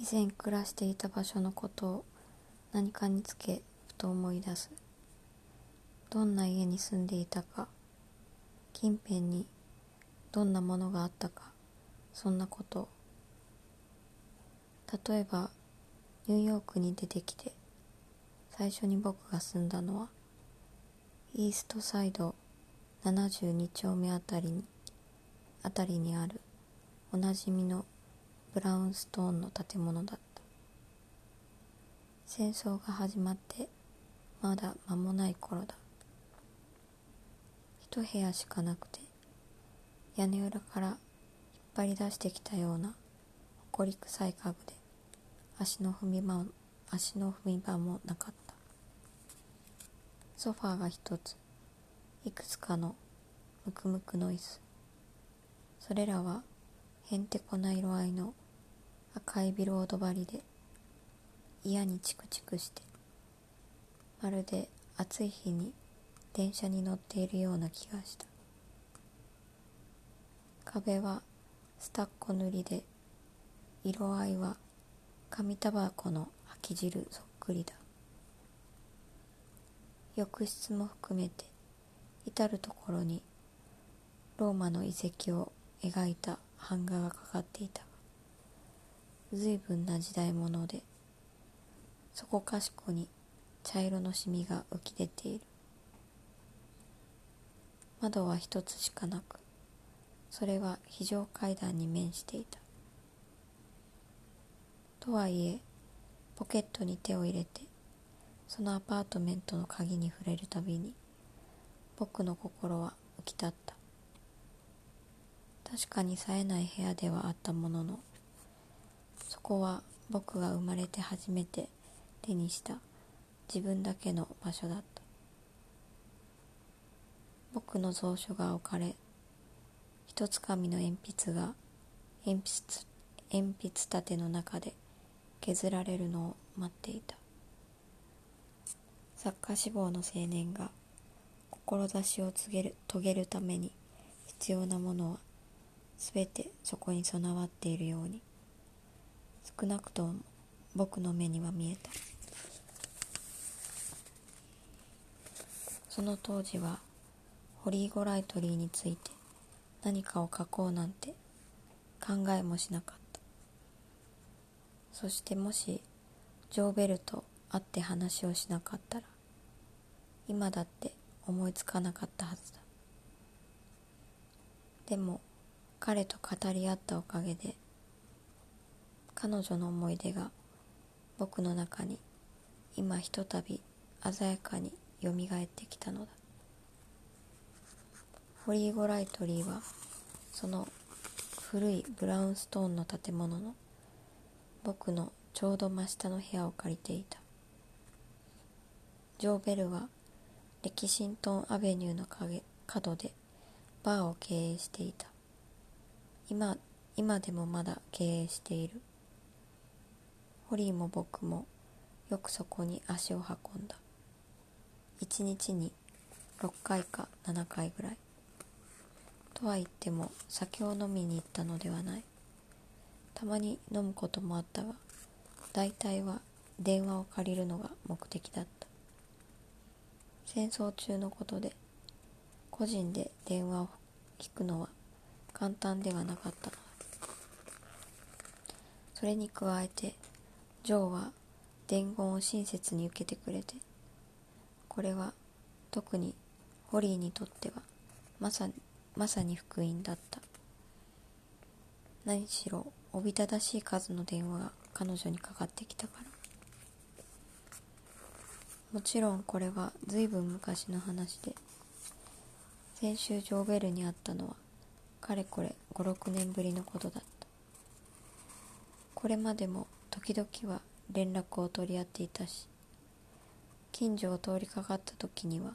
以前暮らしていた場所のことを何かにつけふと思い出す。どんな家に住んでいたか。近辺にどんなものがあったか。そんなこと。例えばニューヨークに出てきて最初に僕が住んだのはイーストサイド72丁目あたりにあたりにあるおなじみのブラウンストーンの建物だった。戦争が始まってまだ間もない頃だ。一部屋しかなくて屋根裏から引っ張り出してきたような埃臭い家具で足の踏み場足の踏み場もなかった。ソファーが一ついくつかのムクムクの椅子。それらはへんてこな色合いの赤いビロード張りで嫌にチクチクしてまるで暑い日に電車に乗っているような気がした。壁はスタッコ塗りで色合いは紙タバコの吐き汁そっくりだ。浴室も含めて至る所にローマの遺跡を描いた版画がかかっていた。随分な時代物でそこかしこに茶色のシミが浮き出ている。窓は一つしかなくそれは非常階段に面していた。とはいえポケットに手を入れてそのアパートメントの鍵に触れるたびに僕の心は浮き立った。確かに冴えない部屋ではあったもののそこは僕が生まれて初めて手にした自分だけの場所だった。僕の蔵書が置かれ一つ紙の鉛筆が鉛筆鉛筆立ての中で削られるのを待っていた。作家志望の青年が志を告げる遂げるために必要なものは全てそこに備わっているように。少なくとも僕の目には見えた。その当時はホリーゴライトリーについて何かを書こうなんて考えもしなかった。そしてもしジョーベルと会って話をしなかったら今だって思いつかなかったはずだ。でも彼と語り合ったおかげで彼女の思い出が僕の中に今ひとたび鮮やかによみがえってきたのだ。ホリーゴライトリーはその古いブラウンストーンの建物の僕のちょうど真下の部屋を借りていた。ジョー・ベルはレキシントンアベニューの角でバーを経営していた。今今でもまだ経営している。ホリーも僕もよくそこに足を運んだ。一日に6回か7回ぐらい。とは言っても酒を飲みに行ったのではない。たまに飲むこともあったが大体は電話を借りるのが目的だった。戦争中のことで個人で電話を聞くのは簡単ではなかった。それに加えてジョーは伝言を親切に受けてくれてこれは特にホリーにとってはまさにまさに福音だった。何しろおびただしい数の電話が彼女にかかってきたから。もちろんこれは随分昔の話で先週ジョーベルに会ったのはかれこれ56年ぶりのことだった。これまでも時々は連絡を取り合っていたし近所を通りかかった時には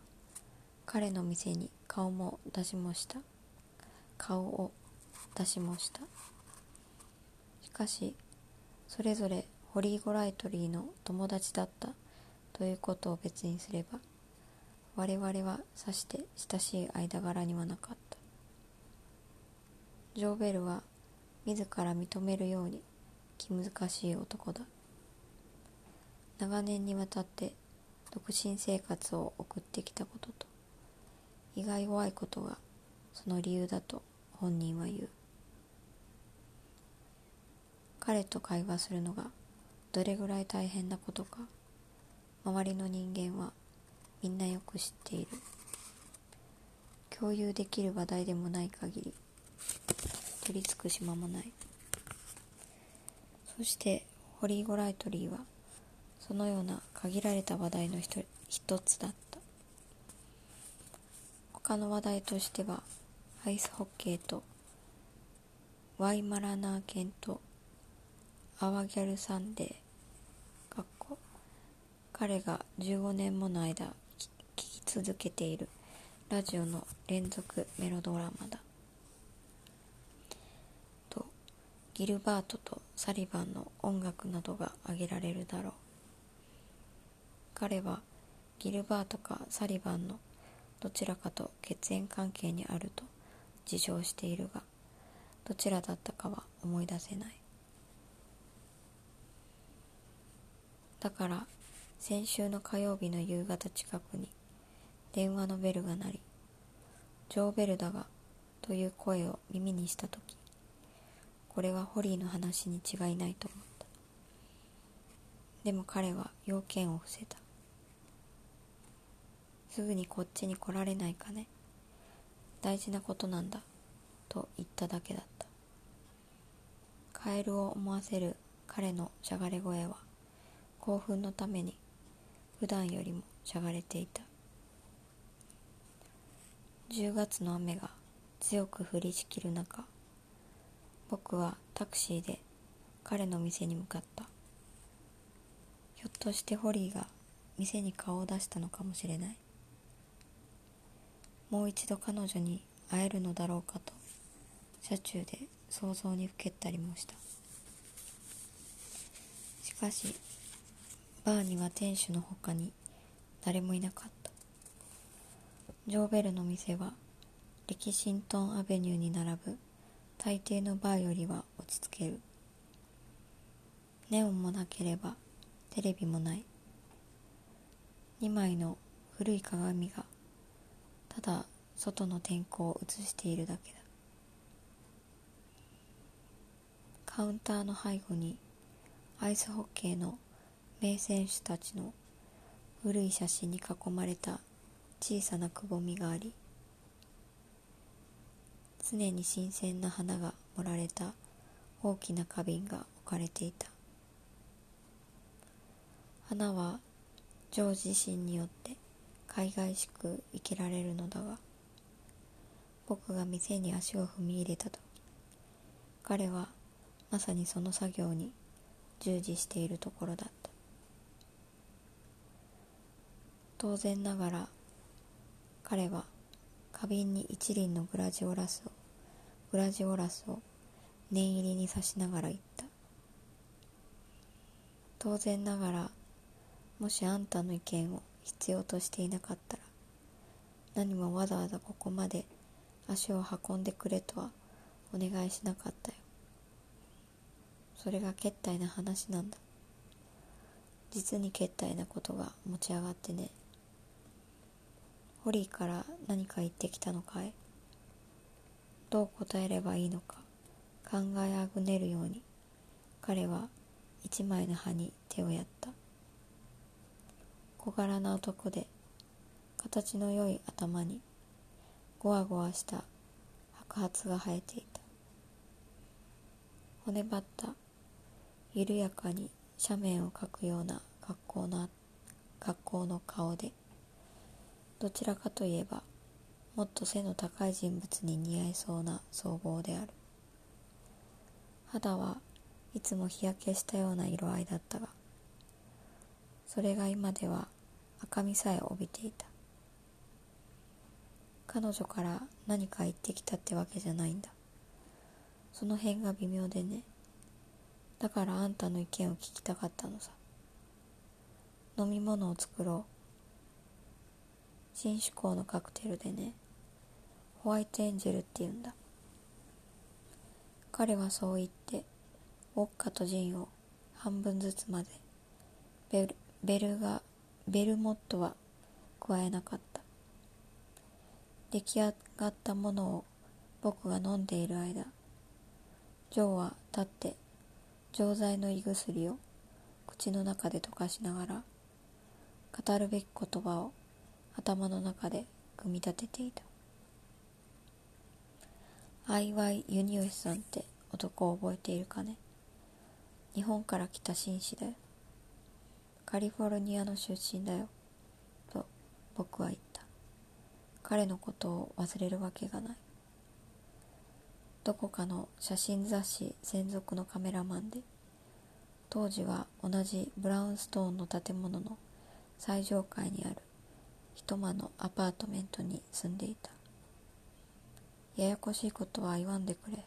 彼の店に顔も出しもした。顔を出しました。しかしそれぞれホリーゴライトリーの友達だった。ということを別にすれば我々はさして親しい間柄にはなかった。ジョーベルは自ら認めるように気難しい男だ。長年にわたって独身生活を送ってきたことと意外弱いことがその理由だと本人は言う。彼と会話するのがどれぐらい大変なことか周りの人間はみんなよく知っている。共有できる話題でもない限り取り付く島もない。そしてホリー・ゴライトリーはそのような限られた話題の一つだった。他の話題としてはアイスホッケーとワイマラナー犬とアワギャルサンデーかっこ彼が15年もの間聴き続けているラジオの連続メロドラマだとギルバートとサリバンの音楽などが挙げられるだろう。彼はギルバートかサリバンのどちらかと血縁関係にあると自称しているがどちらだったかは思い出せない。だから先週の火曜日の夕方近くに電話のベルが鳴り「ジョーベルだが」という声を耳にした時これはホリーの話に違いないと思った。でも彼は要件を伏せた。すぐにこっちに来られないかね。大事なことなんだと言っただけだった。カエルを思わせる彼のしゃがれ声は興奮のために普段よりもしゃがれていた。10月の雨が強く降りしきる中僕はタクシーで彼の店に向かった。ひょっとしてホリーが店に顔を出したのかもしれない。もう一度彼女に会えるのだろうかと車中で想像にふけったりもした。しかしバーには店主の他に誰もいなかった。ジョーベルの店はレキシントンアベニューに並ぶ大抵のバーよりは落ち着ける。ネオンもなければテレビもない。2枚の古い鏡がただ外の天候を映しているだけだ。カウンターの背後にアイスホッケーの名選手たちの古い写真に囲まれた小さなくぼみがあり常に新鮮な花が盛られた。大きな花瓶が置かれていた。花はジョー自身によって海外しく生きられるのだが僕が店に足を踏み入れた時彼はまさにその作業に従事しているところだった。当然ながら彼は花瓶に一輪のグラジオラスをグラジオラスを念入りに刺しながら言った。当然ながらもしあんたの意見を必要としていなかったら何もわざわざここまで足を運んでくれとはお願いしなかったよ。それがけったいな話なんだ。実にけったいなことが持ち上がってね。ホリーから何か言ってきたのかい？どう答えればいいのか？考えあぐねるように。彼は一枚の葉に手をやった。小柄な男で形の良い頭にゴワゴワした白髪が生えていた。骨張った緩やかに斜面を描くような学校の学校の顔でどちらかといえばもっと背の高い人物に似合いそうな総合である。肌はいつも日焼けしたような色合いだったがそれが今では赤みさえ帯びていた。彼女から何か言ってきたってわけじゃないんだ。その辺が微妙でね。だからあんたの意見を聞きたかったのさ。飲み物を作ろう。新趣向のカクテルでねホワイトエンジェルって言うんだ。彼はそう言ってウォッカとジンを半分ずつ混ぜベルベルがベルモットは加えなかった。出来上がったものを僕が飲んでいる間ジョーは立って錠剤の胃薬を口の中で溶かしながら語るべき言葉を頭の中で組み立てていた。アイワイ・ユニオシさんって男を覚えているかね？日本から来た紳士だよ。カリフォルニアの出身だよ。と僕は言った。彼のことを忘れるわけがない。どこかの写真雑誌専属のカメラマンで当時は同じブラウンストーンの建物の最上階にある一間のアパートメントに住んでいた。ややこしいことは言わんでくれ。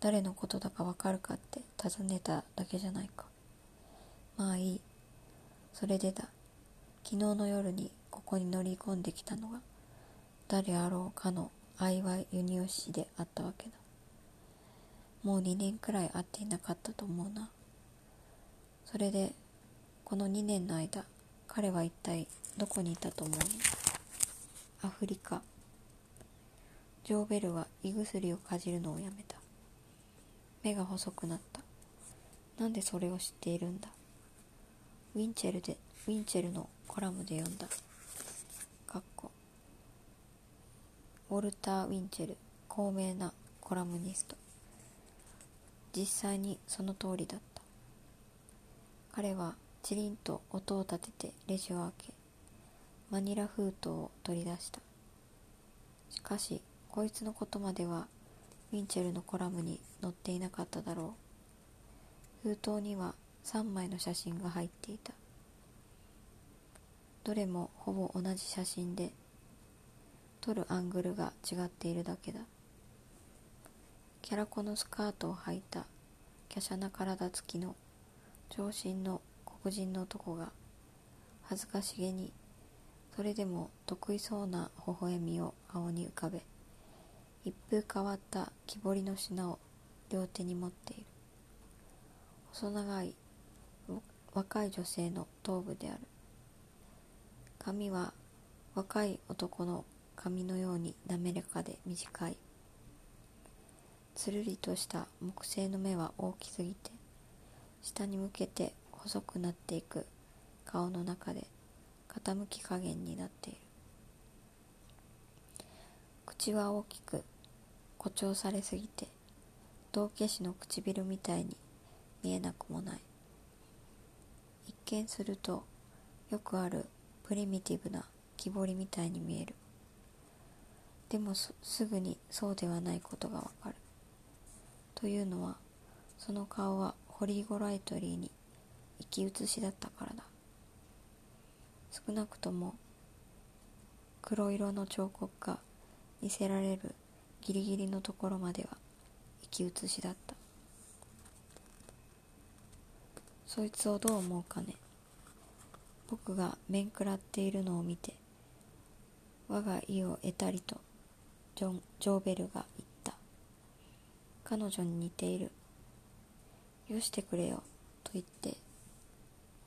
誰のことだかわかるかって尋ねただけじゃないか。まあいい。それでだ。昨日の夜にここに乗り込んできたのが誰あろうかの相イユニオシであったわけだ。もう2年くらい会っていなかったと思うな。それでこの2年の間彼は一体どこにいたと思う？アフリカ。ジョーベルは胃薬をかじるのをやめた。目が細くなった。なんでそれを知っているんだ？ウィンチェルでウィンチェルのコラムで読んだ。かっこ。ウォルター・ウィンチェル高名なコラムニスト。実際にその通りだった。彼はチリンと音を立ててレジを開けマニラ封筒を取り出した。しかしこいつのことまではウィンチェルのコラムに載っていなかっただろう。封筒には3枚の写真が入っていた。どれもほぼ同じ写真で撮るアングルが違っているだけだ。キャラコのスカートを履いた華奢な体つきの長身の黒人の男が恥ずかしげにそれでも得意そうな微笑みを顔に浮かべ一風変わった木彫りの品を両手に持っている。細長い若い女性の頭部である。髪は若い男の髪のように滑らかで短い。つるりとした木製の目は大きすぎて下に向けて細くなっていく顔の中で傾き加減になっている。口は大きく誇張されすぎて道化師の唇みたいに見えなくもない。一見するとよくあるプリミティブな木彫りみたいに見える。でもすぐにそうではないことがわかる。というのはその顔はホリーゴライトリーに生き写しだったからだ。少なくとも黒色の彫刻が見せられるギリギリのところまでは生き写しだった。そいつをどう思うかね。僕が面食らっているのを見て我が意を得たりとジョン・ジョーベルが言った。彼女に似ている。よしてくれよと言って